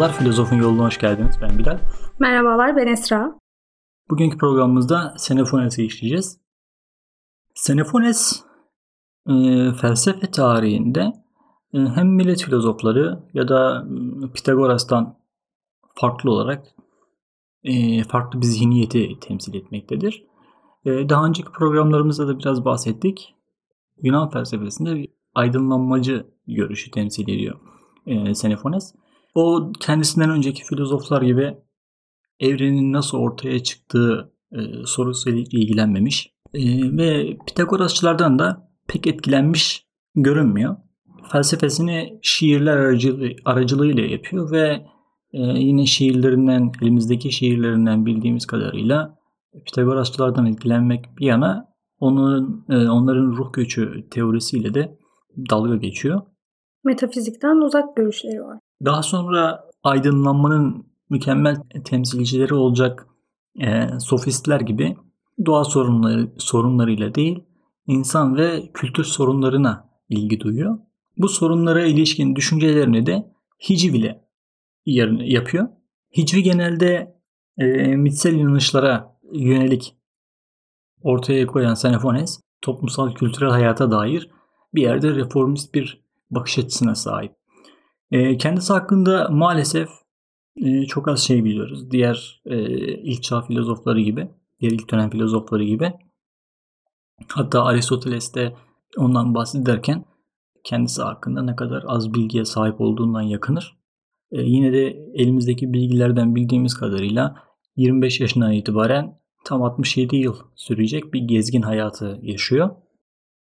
Merhabalar, Filozofun Yoluna hoş geldiniz. Ben Bilal. Merhabalar, ben Esra. Bugünkü programımızda Xenofones'i işleyeceğiz. Xenofones e, felsefe tarihinde e, hem millet filozofları ya da e, Pitagoras'tan farklı olarak e, farklı bir zihniyeti temsil etmektedir. E, daha önceki programlarımızda da biraz bahsettik. Yunan felsefesinde bir aydınlanmacı görüşü temsil ediyor e, Xenofones. O kendisinden önceki filozoflar gibi evrenin nasıl ortaya çıktığı e, sorusuyla ilgilenmemiş. E, ve Pitagorasçılardan da pek etkilenmiş görünmüyor. Felsefesini şiirler aracılığı, aracılığıyla yapıyor ve e, yine şiirlerinden, elimizdeki şiirlerinden bildiğimiz kadarıyla Pitagorasçılardan etkilenmek bir yana onun e, onların ruh göçü teorisiyle de dalga geçiyor. Metafizikten uzak görüşleri var. Daha sonra aydınlanmanın mükemmel temsilcileri olacak e, sofistler gibi doğa sorunları sorunlarıyla değil, insan ve kültür sorunlarına ilgi duyuyor. Bu sorunlara ilişkin düşüncelerini de hiciv ile yapıyor. Hicvi genelde e, mitsel inanışlara yönelik ortaya koyan Xenofones toplumsal kültürel hayata dair bir yerde reformist bir bakış açısına sahip. E, kendisi hakkında maalesef e, çok az şey biliyoruz. Diğer e, ilk çağ filozofları gibi, diğer ilk dönem filozofları gibi. Hatta Aristoteles de ondan bahsederken kendisi hakkında ne kadar az bilgiye sahip olduğundan yakınır. E, yine de elimizdeki bilgilerden bildiğimiz kadarıyla 25 yaşından itibaren tam 67 yıl sürecek bir gezgin hayatı yaşıyor.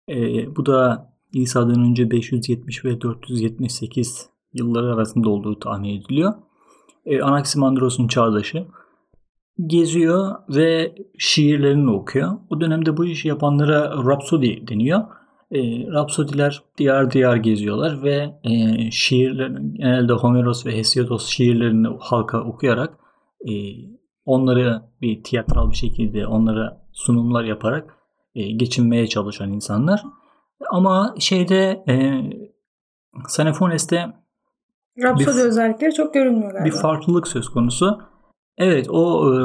E, bu da İsa'dan önce 570 ve 478 yılları arasında olduğu tahmin ediliyor. E, Anaximandros'un çağdaşı. Geziyor ve şiirlerini okuyor. O dönemde bu işi yapanlara Rhapsody deniyor. E, Rhapsodiler diyar diyar geziyorlar ve e, şiirler genelde Homeros ve Hesiodos şiirlerini halka okuyarak e, onları bir tiyatral bir şekilde onlara sunumlar yaparak e, geçinmeye çalışan insanlar. Ama şeyde e, Xenofones'te Rhapsody bir, özellikleri çok görünmüyor galiba. Bir farklılık söz konusu. Evet o e,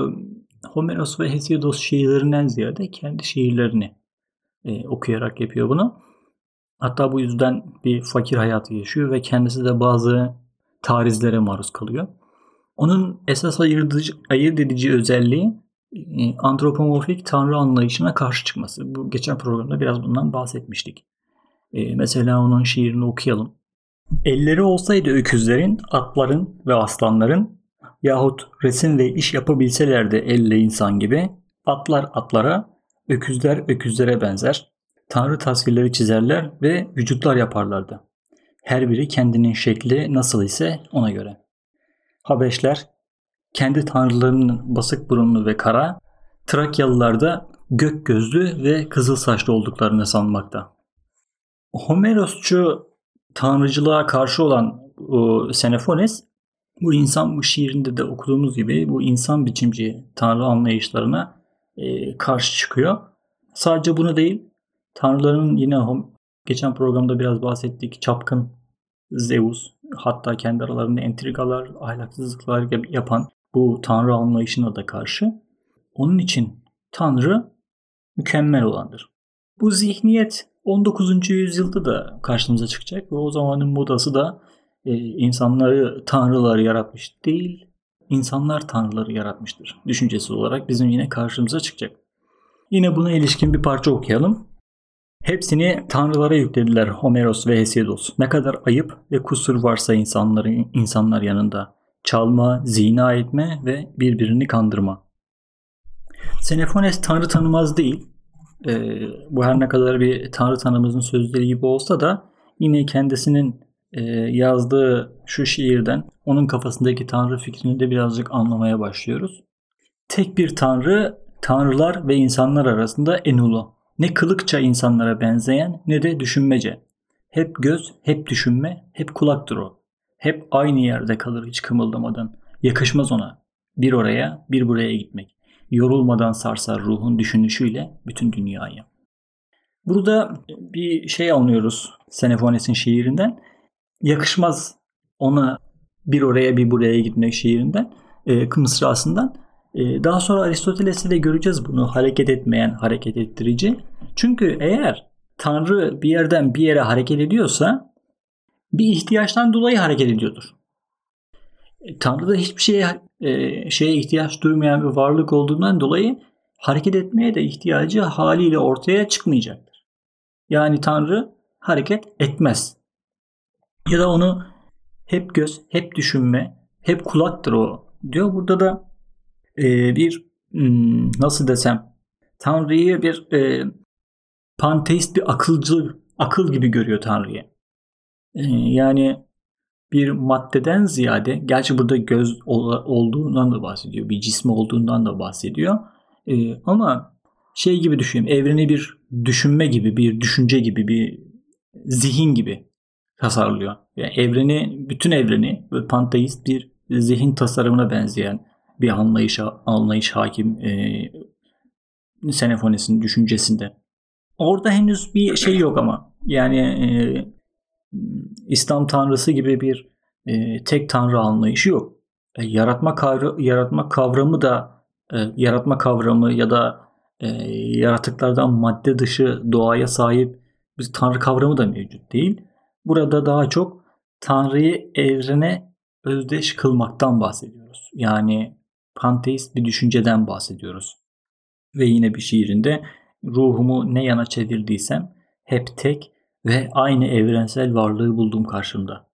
Homeros ve Hesiodos şiirlerinden ziyade kendi şiirlerini e, okuyarak yapıyor bunu. Hatta bu yüzden bir fakir hayatı yaşıyor ve kendisi de bazı tarizlere maruz kalıyor. Onun esas ayırt edici, ayırt edici özelliği e, antropomorfik tanrı anlayışına karşı çıkması. Bu geçen programda biraz bundan bahsetmiştik. E, mesela onun şiirini okuyalım. Elleri olsaydı öküzlerin, atların ve aslanların yahut resim ve iş yapabilselerdi elle insan gibi atlar atlara, öküzler öküzlere benzer. Tanrı tasvirleri çizerler ve vücutlar yaparlardı. Her biri kendinin şekli nasıl ise ona göre. Habeşler kendi tanrılarının basık burunlu ve kara, Trakyalılar da gök gözlü ve kızıl saçlı olduklarını sanmakta. Homerosçu tanrıcılığa karşı olan o Xenofones bu insan bu şiirinde de okuduğumuz gibi bu insan biçimci tanrı anlayışlarına e, karşı çıkıyor. Sadece bunu değil, tanrıların yine geçen programda biraz bahsettik. Çapkın Zeus, hatta kendi aralarında entrigalar, ahlaksızlıklar yapan bu tanrı anlayışına da karşı. Onun için tanrı mükemmel olandır. Bu zihniyet 19. yüzyılda da karşımıza çıkacak ve o zamanın modası da e, insanları tanrılar yaratmış değil, insanlar tanrıları yaratmıştır düşüncesi olarak bizim yine karşımıza çıkacak. Yine buna ilişkin bir parça okuyalım. Hepsini tanrılara yüklediler Homeros ve Hesiodos. Ne kadar ayıp ve kusur varsa insanların insanlar yanında. Çalma, zina etme ve birbirini kandırma. Xenofones tanrı tanımaz değil. Ee, bu her ne kadar bir tanrı tanımızın sözleri gibi olsa da yine kendisinin e, yazdığı şu şiirden onun kafasındaki tanrı fikrini de birazcık anlamaya başlıyoruz. Tek bir tanrı tanrılar ve insanlar arasında en ulu. Ne kılıkça insanlara benzeyen ne de düşünmece. Hep göz, hep düşünme, hep kulaktır o. Hep aynı yerde kalır hiç kımıldamadan. Yakışmaz ona. Bir oraya, bir buraya gitmek. Yorulmadan sarsar ruhun düşünüşüyle bütün dünyayı. Burada bir şey anlıyoruz Senefones'in şiirinden. Yakışmaz ona Bir oraya bir buraya gitmek şiirinden, e, mısrasından. E, daha sonra Aristoteles'te de göreceğiz bunu hareket etmeyen hareket ettirici. Çünkü eğer Tanrı bir yerden bir yere hareket ediyorsa bir ihtiyaçtan dolayı hareket ediyordur. Tanrı da hiçbir şeye e, şeye ihtiyaç duymayan bir varlık olduğundan dolayı hareket etmeye de ihtiyacı haliyle ortaya çıkmayacaktır. Yani Tanrı hareket etmez. Ya da onu hep göz, hep düşünme, hep kulaktır o diyor. Burada da e, bir hmm, nasıl desem Tanrı'yı bir e, panteist bir akılcı akıl gibi görüyor Tanrı'yı. E, yani bir maddeden ziyade gerçi burada göz olduğundan da bahsediyor. Bir cismi olduğundan da bahsediyor. E, ama şey gibi düşünün. Evreni bir düşünme gibi, bir düşünce gibi, bir zihin gibi tasarlıyor. Yani evreni, bütün evreni böyle panteist bir zihin tasarımına benzeyen bir anlayış anlayış hakim e, Senefones'in düşüncesinde. Orada henüz bir şey yok ama yani e, İslam tanrısı gibi bir e, tek tanrı anlayışı yok. E, yaratma kavra, yaratma kavramı da e, yaratma kavramı ya da e, yaratıklardan madde dışı doğaya sahip bir tanrı kavramı da mevcut değil. Burada daha çok tanrıyı evrene özdeş kılmaktan bahsediyoruz. Yani panteist bir düşünceden bahsediyoruz. Ve yine bir şiirinde ruhumu ne yana çevirdiysem hep tek ve aynı evrensel varlığı buldum karşımda.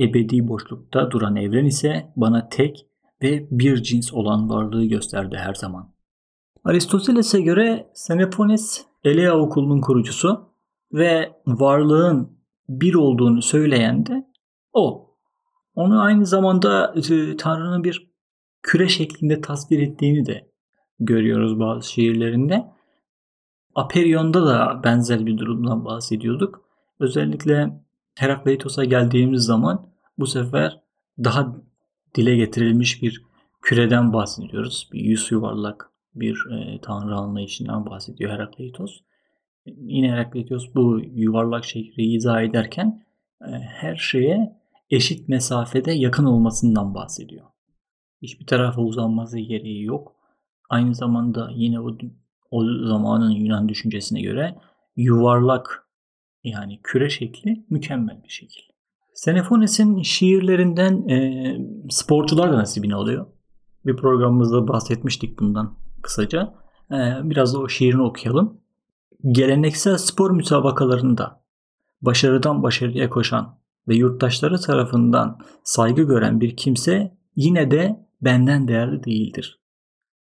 Ebedi boşlukta duran evren ise bana tek ve bir cins olan varlığı gösterdi her zaman. Aristoteles'e göre Senepones Elea okulunun kurucusu ve varlığın bir olduğunu söyleyen de o. Onu aynı zamanda e, Tanrı'nın bir küre şeklinde tasvir ettiğini de görüyoruz bazı şiirlerinde. Aperion'da da benzer bir durumdan bahsediyorduk. Özellikle Herakleitos'a geldiğimiz zaman bu sefer daha dile getirilmiş bir küreden bahsediyoruz. Bir yüz yuvarlak bir e, tanrı anlayışından bahsediyor Herakleitos. Yine Herakleitos bu yuvarlak şehri izah ederken e, her şeye eşit mesafede yakın olmasından bahsediyor. Hiçbir tarafa uzanması gereği yok. Aynı zamanda yine o, o zamanın Yunan düşüncesine göre yuvarlak yani küre şekli mükemmel bir şekil. Senefones'in şiirlerinden e, sporcular da nasibini alıyor. Bir programımızda bahsetmiştik bundan kısaca. E, biraz da o şiirini okuyalım. Geleneksel spor müsabakalarında başarıdan başarıya koşan ve yurttaşları tarafından saygı gören bir kimse yine de benden değerli değildir.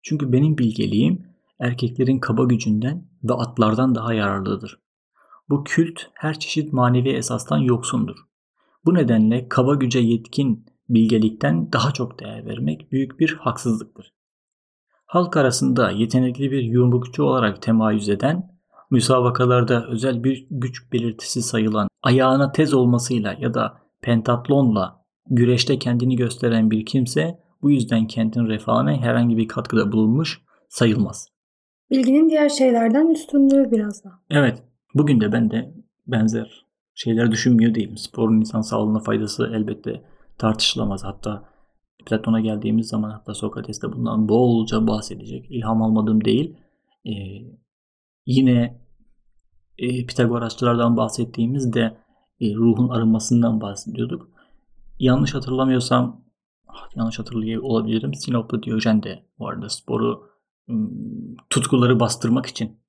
Çünkü benim bilgeliğim erkeklerin kaba gücünden ve atlardan daha yararlıdır. Bu kült her çeşit manevi esastan yoksundur. Bu nedenle kaba güce yetkin bilgelikten daha çok değer vermek büyük bir haksızlıktır. Halk arasında yetenekli bir yumrukçu olarak temayüz eden, müsabakalarda özel bir güç belirtisi sayılan ayağına tez olmasıyla ya da pentatlonla güreşte kendini gösteren bir kimse bu yüzden kentin refahına herhangi bir katkıda bulunmuş sayılmaz. Bilginin diğer şeylerden üstünlüğü biraz da. Evet. Bugün de ben de benzer şeyler düşünmüyor değilim. Sporun insan sağlığına faydası elbette tartışılamaz. Hatta Platon'a geldiğimiz zaman hatta Sokrates'te bundan bolca bahsedecek. İlham almadığım değil. Ee, yine e, Pitagorasçılardan bahsettiğimizde e, ruhun arınmasından bahsediyorduk. Yanlış hatırlamıyorsam yanlış hatırlıyor. Sinoplu Diyojen de bu arada sporu tutkuları bastırmak için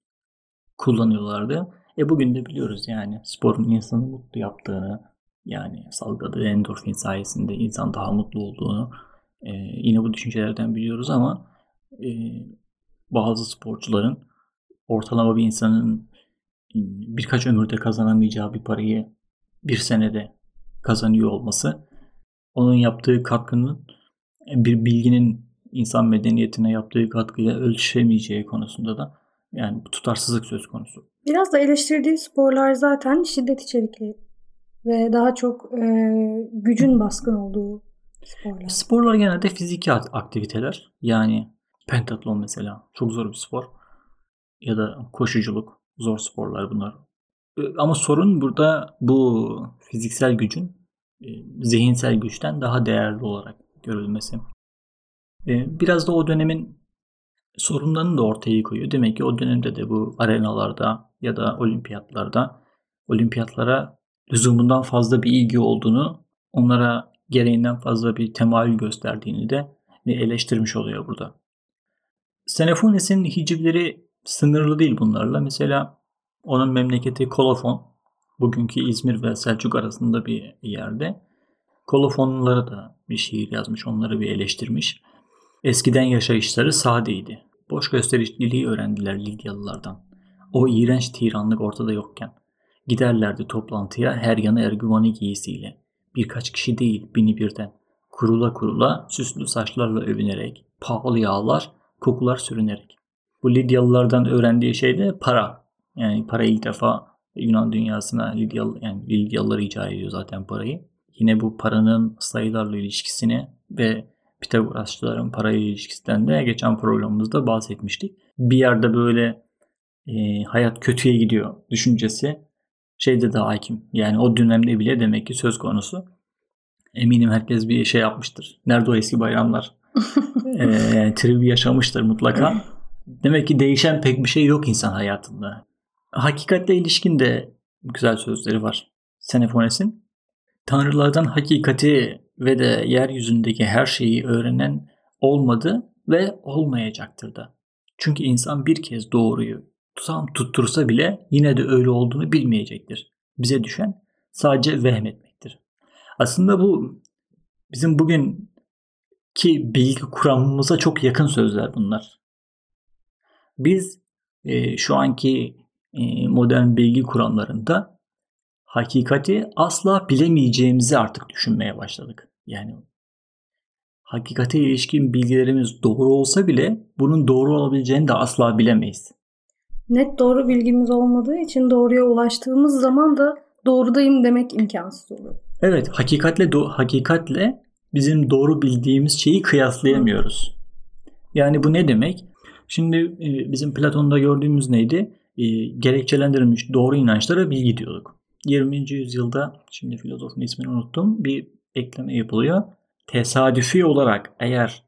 kullanıyorlardı. E bugün de biliyoruz yani sporun insanı mutlu yaptığını yani salgıladığı endorfin sayesinde insan daha mutlu olduğunu e, yine bu düşüncelerden biliyoruz ama e, bazı sporcuların ortalama bir insanın birkaç ömürde kazanamayacağı bir parayı bir senede kazanıyor olması onun yaptığı katkının bir bilginin insan medeniyetine yaptığı katkıyla ölçüşemeyeceği konusunda da yani tutarsızlık söz konusu. Biraz da eleştirdiği sporlar zaten şiddet içerikli ve daha çok e, gücün baskın olduğu sporlar. Sporlar genelde fiziki aktiviteler. Yani pentatlon mesela çok zor bir spor. Ya da koşuculuk zor sporlar bunlar. Ama sorun burada bu fiziksel gücün zihinsel güçten daha değerli olarak görülmesi. E, biraz da o dönemin sorunlarını da ortaya koyuyor. Demek ki o dönemde de bu arenalarda ya da olimpiyatlarda olimpiyatlara lüzumundan fazla bir ilgi olduğunu, onlara gereğinden fazla bir temayül gösterdiğini de eleştirmiş oluyor burada. Xenophonus'in hicivleri sınırlı değil bunlarla. Mesela onun memleketi Kolofon, bugünkü İzmir ve Selçuk arasında bir yerde. Kolofonlulara da bir şiir yazmış, onları bir eleştirmiş. Eskiden yaşayışları sadeydi. Boş gösterişliliği öğrendiler Lidyalılardan. O iğrenç tiranlık ortada yokken. Giderlerdi toplantıya her yanı ergüvani giysiyle. Birkaç kişi değil bini birden. Kurula kurula süslü saçlarla övünerek, pahalı yağlar, kokular sürünerek. Bu Lidyalılardan öğrendiği şey de para. Yani para ilk defa Yunan dünyasına Lidyalı, yani Lidyalılar icat ediyor zaten parayı. Yine bu paranın sayılarla ilişkisini ve Pitagorasçıların parayla ilişkisinden de geçen programımızda bahsetmiştik. Bir yerde böyle e, hayat kötüye gidiyor düşüncesi şeyde de hakim. Yani o dönemde bile demek ki söz konusu. Eminim herkes bir şey yapmıştır. Nerede o eski bayramlar? e, tribi yaşamıştır mutlaka. Demek ki değişen pek bir şey yok insan hayatında. Hakikatle ilişkin de güzel sözleri var Senefones'in. Tanrılardan hakikati ve de yeryüzündeki her şeyi öğrenen olmadı ve olmayacaktır da. Çünkü insan bir kez doğruyu tam tuttursa bile yine de öyle olduğunu bilmeyecektir. Bize düşen sadece vehmetmektir. Aslında bu bizim bugün ki bilgi kuramımıza çok yakın sözler bunlar. Biz e, şu anki e, modern bilgi kuramlarında hakikati asla bilemeyeceğimizi artık düşünmeye başladık. Yani hakikate ilişkin bilgilerimiz doğru olsa bile bunun doğru olabileceğini de asla bilemeyiz. Net doğru bilgimiz olmadığı için doğruya ulaştığımız zaman da doğrudayım demek imkansız oluyor. Evet, hakikatle do- hakikatle bizim doğru bildiğimiz şeyi kıyaslayamıyoruz. Yani bu ne demek? Şimdi e, bizim Platon'da gördüğümüz neydi? E, gerekçelendirilmiş doğru inançlara bilgi diyorduk. 20. yüzyılda şimdi filozofun ismini unuttum. Bir ekleme yapılıyor. Tesadüfi olarak eğer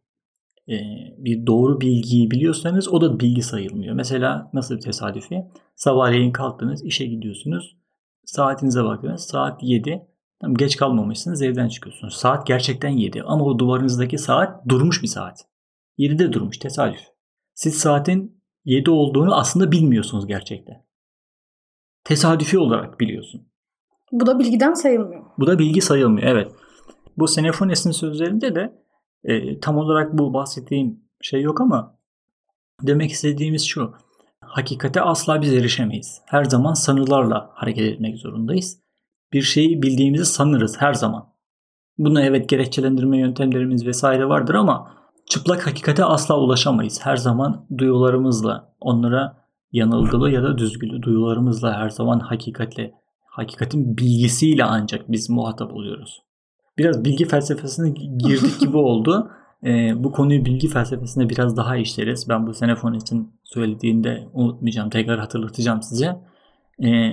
e, bir doğru bilgiyi biliyorsanız o da bilgi sayılmıyor. Mesela nasıl bir tesadüfi? Sabahleyin kalktınız, işe gidiyorsunuz. Saatinize baktınız. Saat 7. Tam geç kalmamışsınız evden çıkıyorsunuz. Saat gerçekten 7 ama o duvarınızdaki saat durmuş bir saat. 7'de durmuş tesadüf. Siz saatin 7 olduğunu aslında bilmiyorsunuz gerçekten. Tesadüfi olarak biliyorsun. Bu da bilgiden sayılmıyor. Bu da bilgi sayılmıyor evet. Bu Xenophonus'un sözlerinde de e, tam olarak bu bahsettiğim şey yok ama demek istediğimiz şu. Hakikate asla biz erişemeyiz. Her zaman sanılarla hareket etmek zorundayız. Bir şeyi bildiğimizi sanırız her zaman. Buna evet gerekçelendirme yöntemlerimiz vesaire vardır ama çıplak hakikate asla ulaşamayız. Her zaman duyularımızla onlara yanılgılı ya da düzgülü duyularımızla her zaman hakikatle, hakikatin bilgisiyle ancak biz muhatap oluyoruz. Biraz bilgi felsefesine girdik gibi oldu. E, bu konuyu bilgi felsefesine biraz daha işleriz. Ben bu Xenofon için söylediğinde unutmayacağım. Tekrar hatırlatacağım size. E,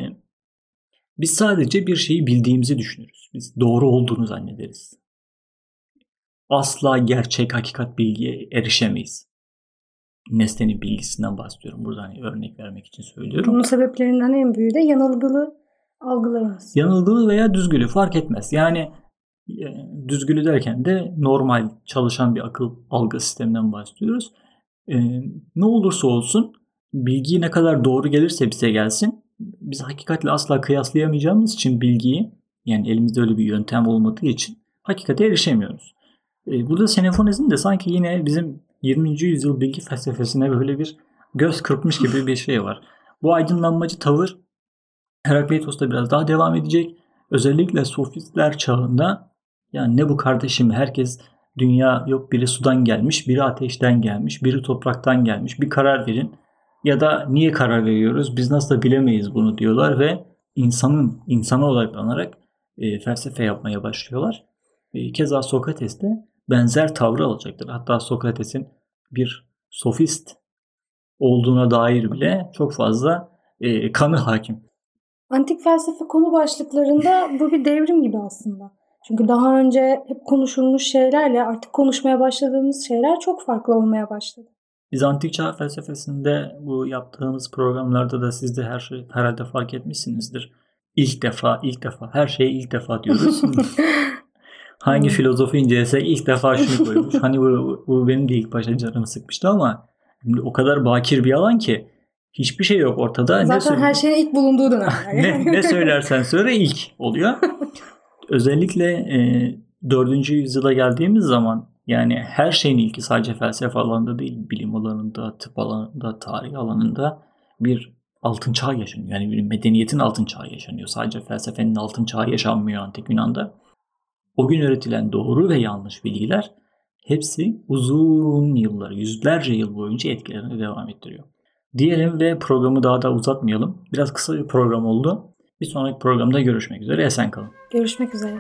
biz sadece bir şeyi bildiğimizi düşünürüz. Biz doğru olduğunu zannederiz. Asla gerçek hakikat bilgiye erişemeyiz. Nesnenin bilgisinden bahsediyorum. Buradan hani örnek vermek için söylüyorum. Bunun sebeplerinden en büyüğü de yanılgılı algılarımız. Yanılgılı veya düzgülü fark etmez. Yani düzgülü derken de normal çalışan bir akıl algı sisteminden bahsediyoruz. E, ne olursa olsun bilgi ne kadar doğru gelirse bize gelsin biz hakikatle asla kıyaslayamayacağımız için bilgiyi yani elimizde öyle bir yöntem olmadığı için hakikate erişemiyoruz. E, burada Xenophonez'in de sanki yine bizim 20. yüzyıl bilgi felsefesine böyle bir göz kırpmış gibi bir şey var. Bu aydınlanmacı tavır Herakleitos'ta biraz daha devam edecek. Özellikle sofistler çağında yani ne bu kardeşim herkes dünya yok biri sudan gelmiş, biri ateşten gelmiş, biri topraktan gelmiş. Bir karar verin. Ya da niye karar veriyoruz? Biz nasıl da bilemeyiz bunu diyorlar ve insanın insana odaklanarak e, felsefe yapmaya başlıyorlar. E, keza Sokrates de benzer tavrı alacaktır. Hatta Sokrates'in bir sofist olduğuna dair bile çok fazla e, kanı hakim. Antik felsefe konu başlıklarında bu bir devrim gibi aslında. Çünkü daha önce hep konuşulmuş şeylerle artık konuşmaya başladığımız şeyler çok farklı olmaya başladı. Biz antik çağ felsefesinde bu yaptığımız programlarda da siz de her şey herhalde fark etmişsinizdir. İlk defa, ilk defa, her şeyi ilk defa diyoruz. Hangi filozofu incelesek ilk defa şunu koymuş. Hani bu, bu benim de ilk başta canımı sıkmıştı ama şimdi o kadar bakir bir alan ki hiçbir şey yok ortada. Zaten ne her şeyin ilk bulunduğu dönem. ne, ne söylersen söyle ilk oluyor. Özellikle e, 4. yüzyıla geldiğimiz zaman yani her şeyin ilki sadece felsefe alanında değil, bilim alanında, tıp alanında, tarih alanında bir altın çağ yaşanıyor. Yani bir medeniyetin altın çağı yaşanıyor. Sadece felsefenin altın çağı yaşanmıyor antik Yunan'da. O gün üretilen doğru ve yanlış bilgiler hepsi uzun yıllar, yüzlerce yıl boyunca etkilerini devam ettiriyor. Diyelim ve programı daha da uzatmayalım. Biraz kısa bir program oldu. Bir sonraki programda görüşmek üzere. Esen kalın. Görüşmek üzere.